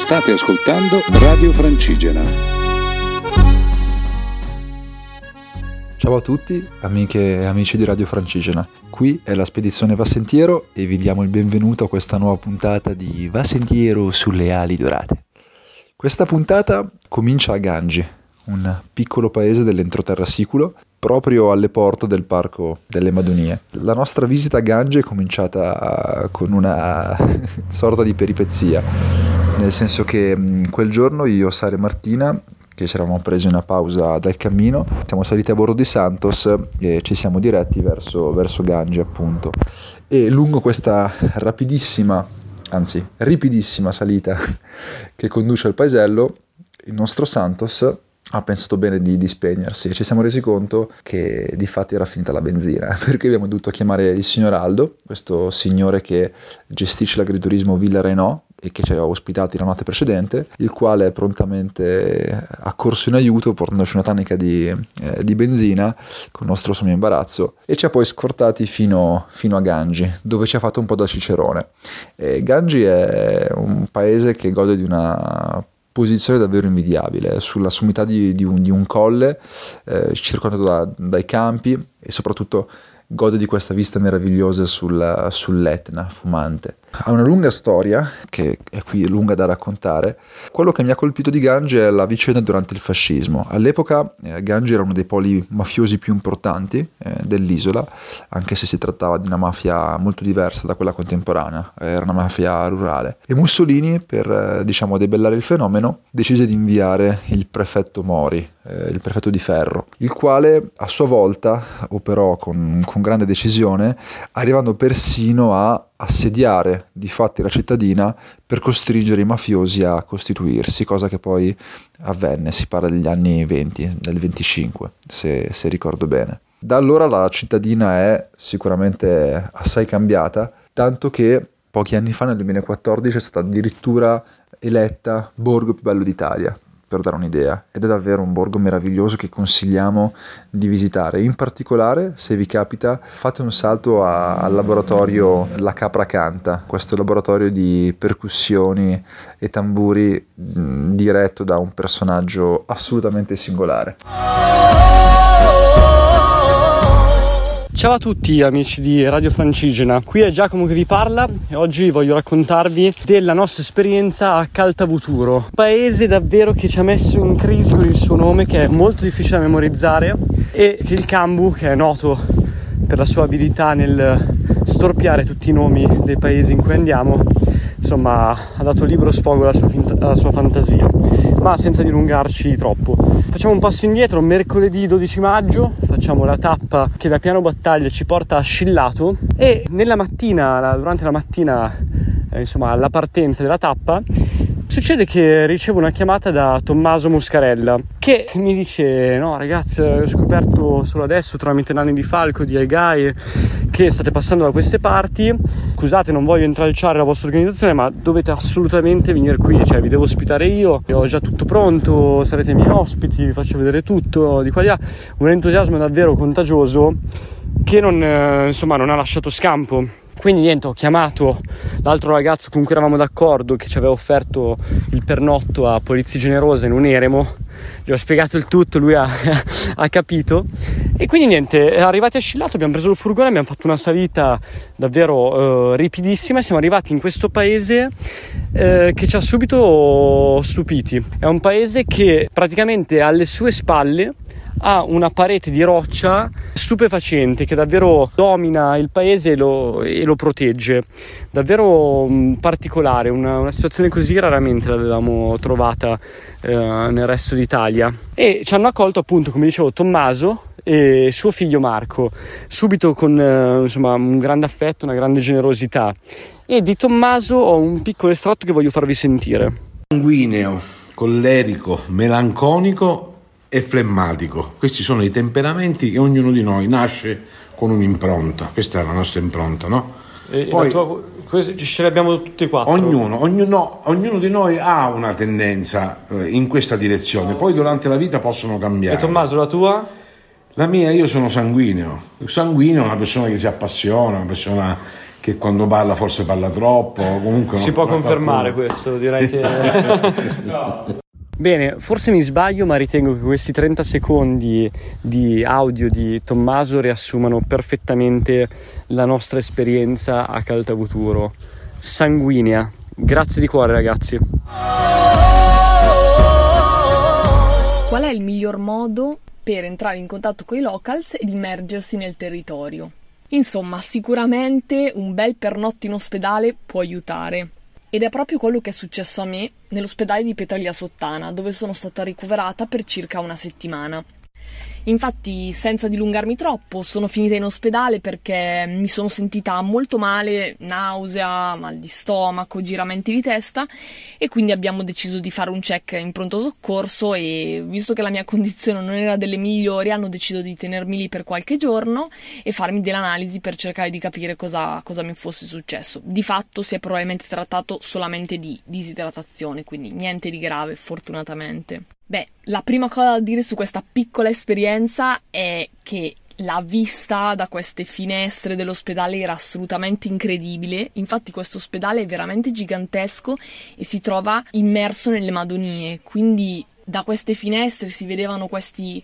State ascoltando Radio Francigena. Ciao a tutti, amiche e amici di Radio Francigena. Qui è la spedizione Va Sentiero e vi diamo il benvenuto a questa nuova puntata di Va Sentiero sulle ali dorate. Questa puntata comincia a Gangi, un piccolo paese dell'entroterra siculo, proprio alle porte del parco delle Madonie. La nostra visita a Gangi è cominciata con una sorta di peripezia, nel senso che quel giorno io, Sara e Martina, che ci eravamo presi una pausa dal cammino, siamo saliti a bordo di Santos e ci siamo diretti verso, verso Gangi appunto. E lungo questa rapidissima, anzi ripidissima salita che conduce al paesello, il nostro Santos ha pensato bene di, di, spegnersi ci siamo resi conto che di fatti era finita la benzina, per abbiamo dovuto chiamare il signor Aldo, questo signore che gestisce l'agriturismo Villa Renault e che ci aveva ospitati la notte precedente, il quale prontamente ha corso in aiuto portandoci una tanica di, eh, di benzina con il nostro sommo imbarazzo e ci ha poi scortati fino, fino, a Gangi, dove ci ha fatto un po' da cicerone. E Gangi è un paese che gode di una posizione davvero invidiabile sulla sommità di, di, un, di un, colle eh, circondato da, dai campi e soprattutto gode di questa vista meravigliosa sul, sull'Etna fumante. Ha una lunga storia, che è qui lunga da raccontare. Quello che mi ha colpito di Gangi è la vicenda durante il fascismo. All'epoca eh, Gangi era uno dei poli mafiosi più importanti eh, dell'isola, anche se si trattava di una mafia molto diversa da quella contemporanea, era una mafia rurale. E Mussolini, per eh, diciamo debellare il fenomeno, decise di inviare il prefetto Mori, eh, il prefetto di Ferro, il quale a sua volta operò con, con grande decisione, arrivando persino a assediare di fatti la cittadina per costringere i mafiosi a costituirsi, cosa che poi avvenne, si parla degli anni 20, del 25, se, se ricordo bene. Da allora la cittadina è sicuramente assai cambiata, tanto che pochi anni fa, nel 2014, è stata addirittura eletta Borgo più bello d'Italia, per dare un'idea ed è davvero un borgo meraviglioso che consigliamo di visitare. In particolare, se vi capita, fate un salto a, al laboratorio La Capra Canta, questo laboratorio di percussioni e tamburi mh, diretto da un personaggio assolutamente singolare. Ciao a tutti amici di Radio Francigena, qui è Giacomo che vi parla e oggi voglio raccontarvi della nostra esperienza a Caltavuturo, paese davvero che ci ha messo in crisi con il suo nome che è molto difficile da memorizzare e che il Cambu, che è noto per la sua abilità nel storpiare tutti i nomi dei paesi in cui andiamo, insomma ha dato libero sfogo alla sua, finta, alla sua fantasia ma senza dilungarci troppo. Facciamo un passo indietro mercoledì 12 maggio facciamo la tappa che da piano battaglia ci porta a Scillato e nella mattina durante la mattina eh, insomma alla partenza della tappa Succede che ricevo una chiamata da Tommaso Muscarella che mi dice: No, ragazzi, ho scoperto solo adesso tramite Nani di Falco di Aigai che state passando da queste parti. Scusate, non voglio intralciare la vostra organizzazione, ma dovete assolutamente venire qui. Cioè, vi devo ospitare io. Ho già tutto pronto, sarete i miei ospiti, vi faccio vedere tutto di qua di là. Un entusiasmo davvero contagioso che non, eh, insomma, non ha lasciato scampo quindi niente, ho chiamato l'altro ragazzo con cui eravamo d'accordo che ci aveva offerto il pernotto a Polizia Generosa in un eremo, gli ho spiegato il tutto, lui ha, ha capito. E quindi niente, arrivati a Scillato abbiamo preso il furgone, abbiamo fatto una salita davvero eh, ripidissima. Siamo arrivati in questo paese eh, che ci ha subito stupiti. È un paese che praticamente alle sue spalle ha una parete di roccia stupefacente che davvero domina il paese e lo, e lo protegge. Davvero um, particolare, una, una, situazione così raramente l'avevamo trovata eh, nel resto d'Italia. E ci hanno accolto appunto, come dicevo, Tommaso e suo figlio Marco, subito con eh, insomma, un grande affetto, una grande generosità. E di Tommaso ho un piccolo estratto che voglio farvi sentire. Sanguineo, collerico, melanconico e flemmatico. Questi sono i temperamenti che ognuno di noi nasce con un'impronta. Questa è la nostra impronta, no? E Poi, tua, ce le abbiamo tutti e quattro. Ognuno, ognuno, ognuno, di noi ha una tendenza eh, in questa direzione, poi durante la vita possono cambiare. E Tommaso, la tua? La mia, io sono sanguineo. Sanguineo è una persona che si appassiona, una persona che quando parla forse parla troppo. Comunque si può confermare qualcuno. questo, direi che. no. Bene, forse mi sbaglio, ma ritengo che questi 30 secondi di audio di Tommaso riassumano perfettamente la nostra esperienza a Caltabuturo. Sanguinea. Grazie di cuore, ragazzi. Qual è il miglior modo per entrare in contatto con i locals ed immergersi nel territorio? Insomma, sicuramente un bel pernotto in ospedale può aiutare. Ed è proprio quello che è successo a me nell'ospedale di Petraglia Sottana, dove sono stata ricoverata per circa una settimana. Infatti, senza dilungarmi troppo, sono finita in ospedale perché mi sono sentita molto male, nausea, mal di stomaco, giramenti di testa e quindi abbiamo deciso di fare un check in pronto soccorso e visto che la mia condizione non era delle migliori, hanno deciso di tenermi lì per qualche giorno e farmi delle analisi per cercare di capire cosa, cosa mi fosse successo. Di fatto si è probabilmente trattato solamente di disidratazione, quindi niente di grave, fortunatamente. Beh, la prima cosa da dire su questa piccola esperienza è che la vista da queste finestre dell'ospedale era assolutamente incredibile. Infatti, questo ospedale è veramente gigantesco e si trova immerso nelle Madonie. Quindi, da queste finestre si vedevano questi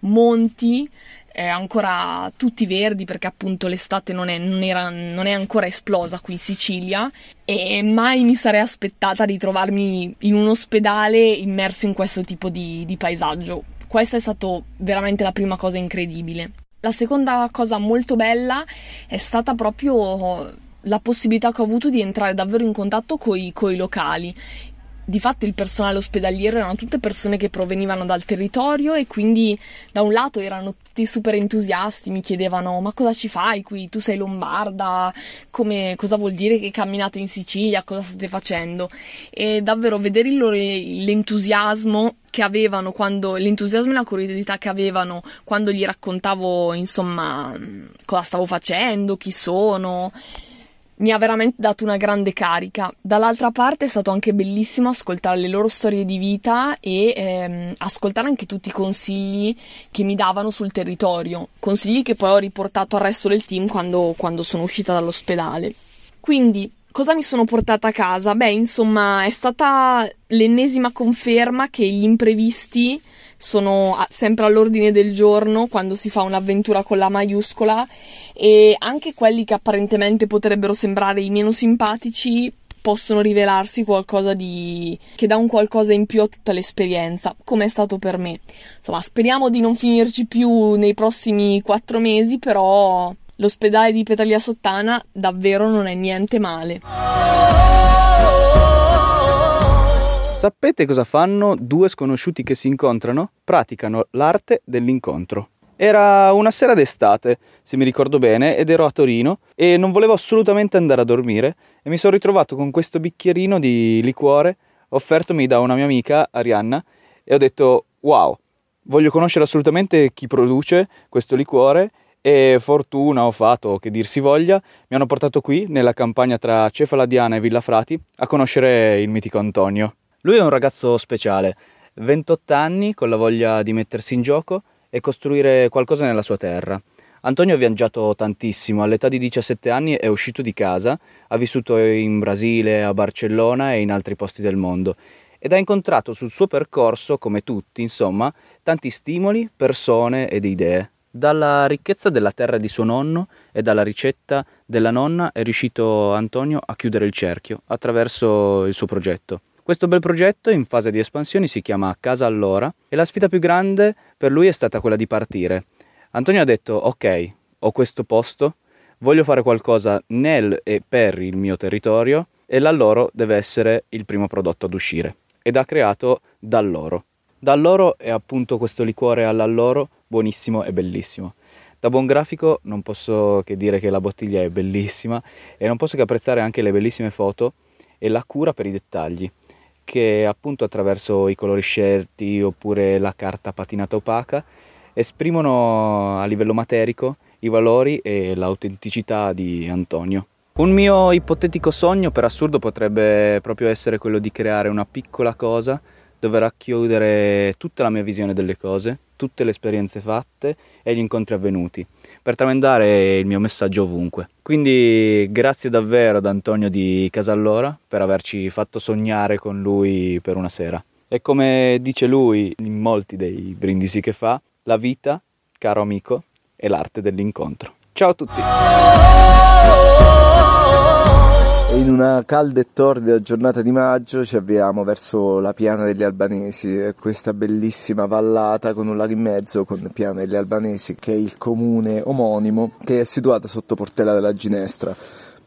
monti eh, ancora tutti verdi perché appunto l'estate non è, non, era, non è, ancora esplosa qui in Sicilia e mai mi sarei aspettata di trovarmi in un ospedale immerso in questo tipo di, di paesaggio. Questa è stata veramente la prima cosa incredibile. La seconda cosa molto bella è stata proprio la possibilità che ho avuto di entrare davvero in contatto con i locali di fatto il personale ospedaliero erano tutte persone che provenivano dal territorio e quindi da un lato erano tutti super entusiasti, mi chiedevano ma cosa ci fai qui, tu sei lombarda, come, cosa vuol dire che camminate in Sicilia, cosa state facendo? E davvero vedere il loro, l'entusiasmo che avevano quando l'entusiasmo e la curiosità che avevano quando gli raccontavo insomma cosa stavo facendo, chi sono mi ha veramente dato una grande carica. Dall'altra parte è stato anche bellissimo ascoltare le loro storie di vita e ehm, ascoltare anche tutti i consigli che mi davano sul territorio, consigli che poi ho riportato al resto del team quando, quando sono uscita dall'ospedale. Quindi, cosa mi sono portata a casa? Beh, insomma, è stata l'ennesima conferma che gli imprevisti sono sempre all'ordine del giorno quando si fa un'avventura con la maiuscola e anche quelli che apparentemente potrebbero sembrare i meno simpatici possono rivelarsi qualcosa di che dà un qualcosa in più a tutta l'esperienza, come è stato per me. Insomma, speriamo di non finirci più nei prossimi quattro mesi, però l'ospedale di Petaglia Sottana davvero non è niente male. Sapete cosa fanno due sconosciuti che si incontrano? Praticano l'arte dell'incontro. Era una sera d'estate, se mi ricordo bene, ed ero a Torino e non volevo assolutamente andare a dormire e mi sono ritrovato con questo bicchierino di liquore offertomi da una mia amica, Arianna, e ho detto wow, voglio conoscere assolutamente chi produce questo liquore e fortuna o fatto che dir si voglia mi hanno portato qui nella campagna tra Cefaladiana e Villafrati a conoscere il mitico Antonio. Lui è un ragazzo speciale, 28 anni con la voglia di mettersi in gioco e costruire qualcosa nella sua terra. Antonio ha viaggiato tantissimo, all'età di 17 anni è uscito di casa, ha vissuto in Brasile, a Barcellona e in altri posti del mondo ed ha incontrato sul suo percorso, come tutti, insomma, tanti stimoli, persone ed idee. Dalla ricchezza della terra di suo nonno e dalla ricetta della nonna è riuscito Antonio a chiudere il cerchio attraverso il suo progetto. Questo bel progetto in fase di espansione si chiama Casa Allora e la sfida più grande per lui è stata quella di partire. Antonio ha detto ok, ho questo posto, voglio fare qualcosa nel e per il mio territorio e l'alloro deve essere il primo prodotto ad uscire ed ha creato Dall'oro. Dall'oro è appunto questo liquore all'alloro buonissimo e bellissimo. Da buon grafico non posso che dire che la bottiglia è bellissima e non posso che apprezzare anche le bellissime foto e la cura per i dettagli che appunto attraverso i colori scelti oppure la carta patinata opaca esprimono a livello materico i valori e l'autenticità di Antonio. Un mio ipotetico sogno per assurdo potrebbe proprio essere quello di creare una piccola cosa dove racchiudere tutta la mia visione delle cose, tutte le esperienze fatte e gli incontri avvenuti, per tramandare il mio messaggio ovunque. Quindi grazie davvero ad Antonio di Casallora per averci fatto sognare con lui per una sera. E come dice lui in molti dei brindisi che fa, la vita, caro amico, è l'arte dell'incontro. Ciao a tutti! In una calda e torrida giornata di maggio ci avviamo verso la Piana degli Albanesi, questa bellissima vallata con un lago in mezzo con Piana degli Albanesi che è il comune omonimo che è situato sotto Portella della Ginestra.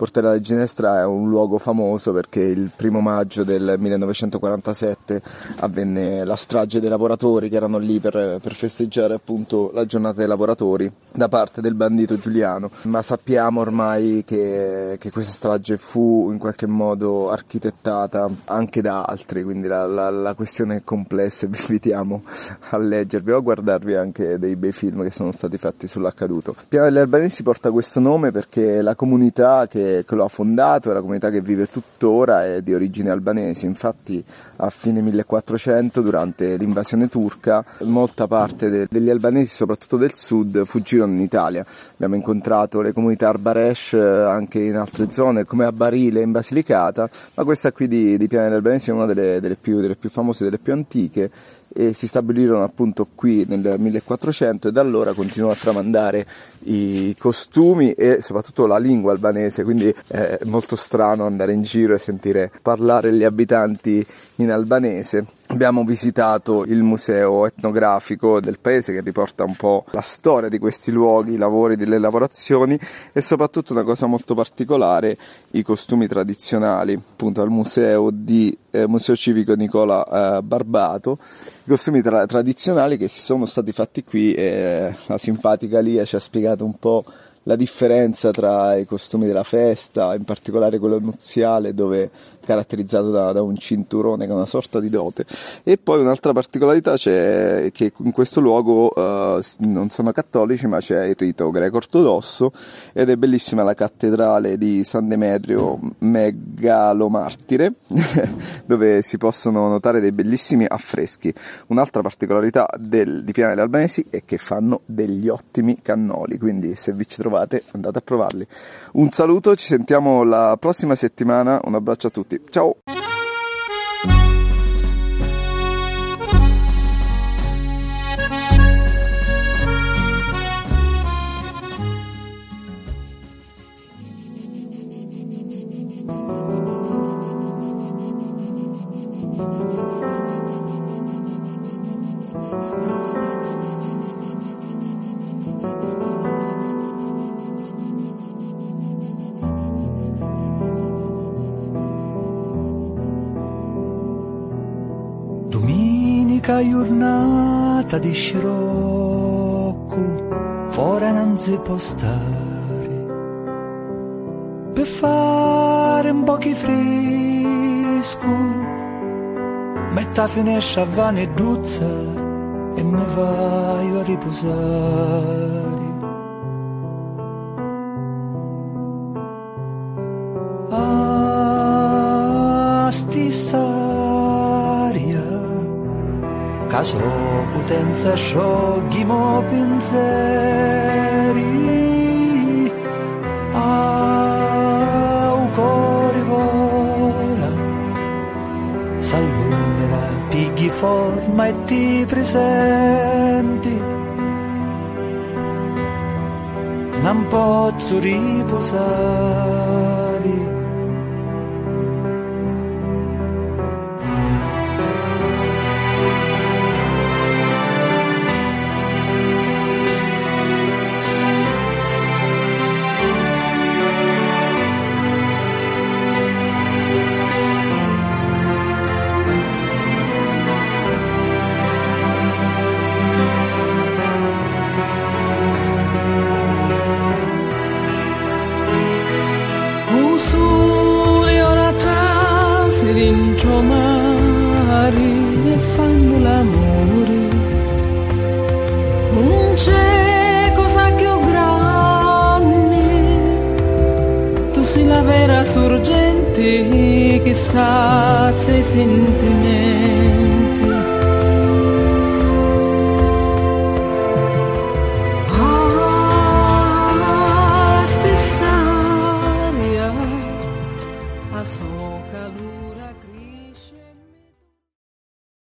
Portella della Ginestra è un luogo famoso perché il primo maggio del 1947 avvenne la strage dei lavoratori che erano lì per, per festeggiare appunto la giornata dei lavoratori da parte del bandito Giuliano, ma sappiamo ormai che, che questa strage fu in qualche modo architettata anche da altri, quindi la, la, la questione è complessa e vi invitiamo a leggervi o a guardarvi anche dei bei film che sono stati fatti sull'accaduto. Piana degli Albanesi porta questo nome perché la comunità che che, lo ha fondato, è la comunità che vive tuttora, è di origine albanese, infatti a fine 1400 durante l'invasione turca molta parte de- degli albanesi, soprattutto del sud, fuggirono in Italia. Abbiamo incontrato le comunità Arbaresh eh, anche in altre zone come a Barile in Basilicata, ma questa qui di, di Piana degli Albanesi è una delle, delle, più, delle più famose, delle più antiche e si stabilirono appunto qui nel 1400 e da allora continuano a tramandare i costumi e soprattutto la lingua albanese, quindi è molto strano andare in giro e sentire parlare gli abitanti in albanese. Abbiamo visitato il museo etnografico del paese che riporta un po' la storia di questi luoghi, i lavori, delle lavorazioni e soprattutto una cosa molto particolare, i costumi tradizionali, appunto al museo, di, eh, museo civico Nicola eh, Barbato, i costumi tra- tradizionali che sono stati fatti qui e la simpatica Lia ci ha spiegato un po' la differenza tra i costumi della festa, in particolare quello nuziale dove caratterizzato da, da, un cinturone che è una sorta di dote. E poi un'altra particolarità c'è che in questo luogo uh, non sono cattolici, ma c'è il rito greco-ortodosso ed è bellissima la cattedrale di San Demetrio Megalomartire, dove si possono notare dei bellissimi affreschi. Un'altra particolarità del, di Piana degli Albanesi è che fanno degli ottimi cannoli, quindi se vi ci trovate andate a provarli. Un saluto, ci sentiamo la prossima settimana, un abbraccio a tutti. Ciao! Giornata di scirocco, fuori non si può stare, per fare un po' di fresco, metta finestra a vana druzza e mi vai a riposare. Caso potenza scioghi mo pensieri au cuore vola s'allunga pigli forma e ti presenti. Non posso riposare sorgente che sa i sentimenti.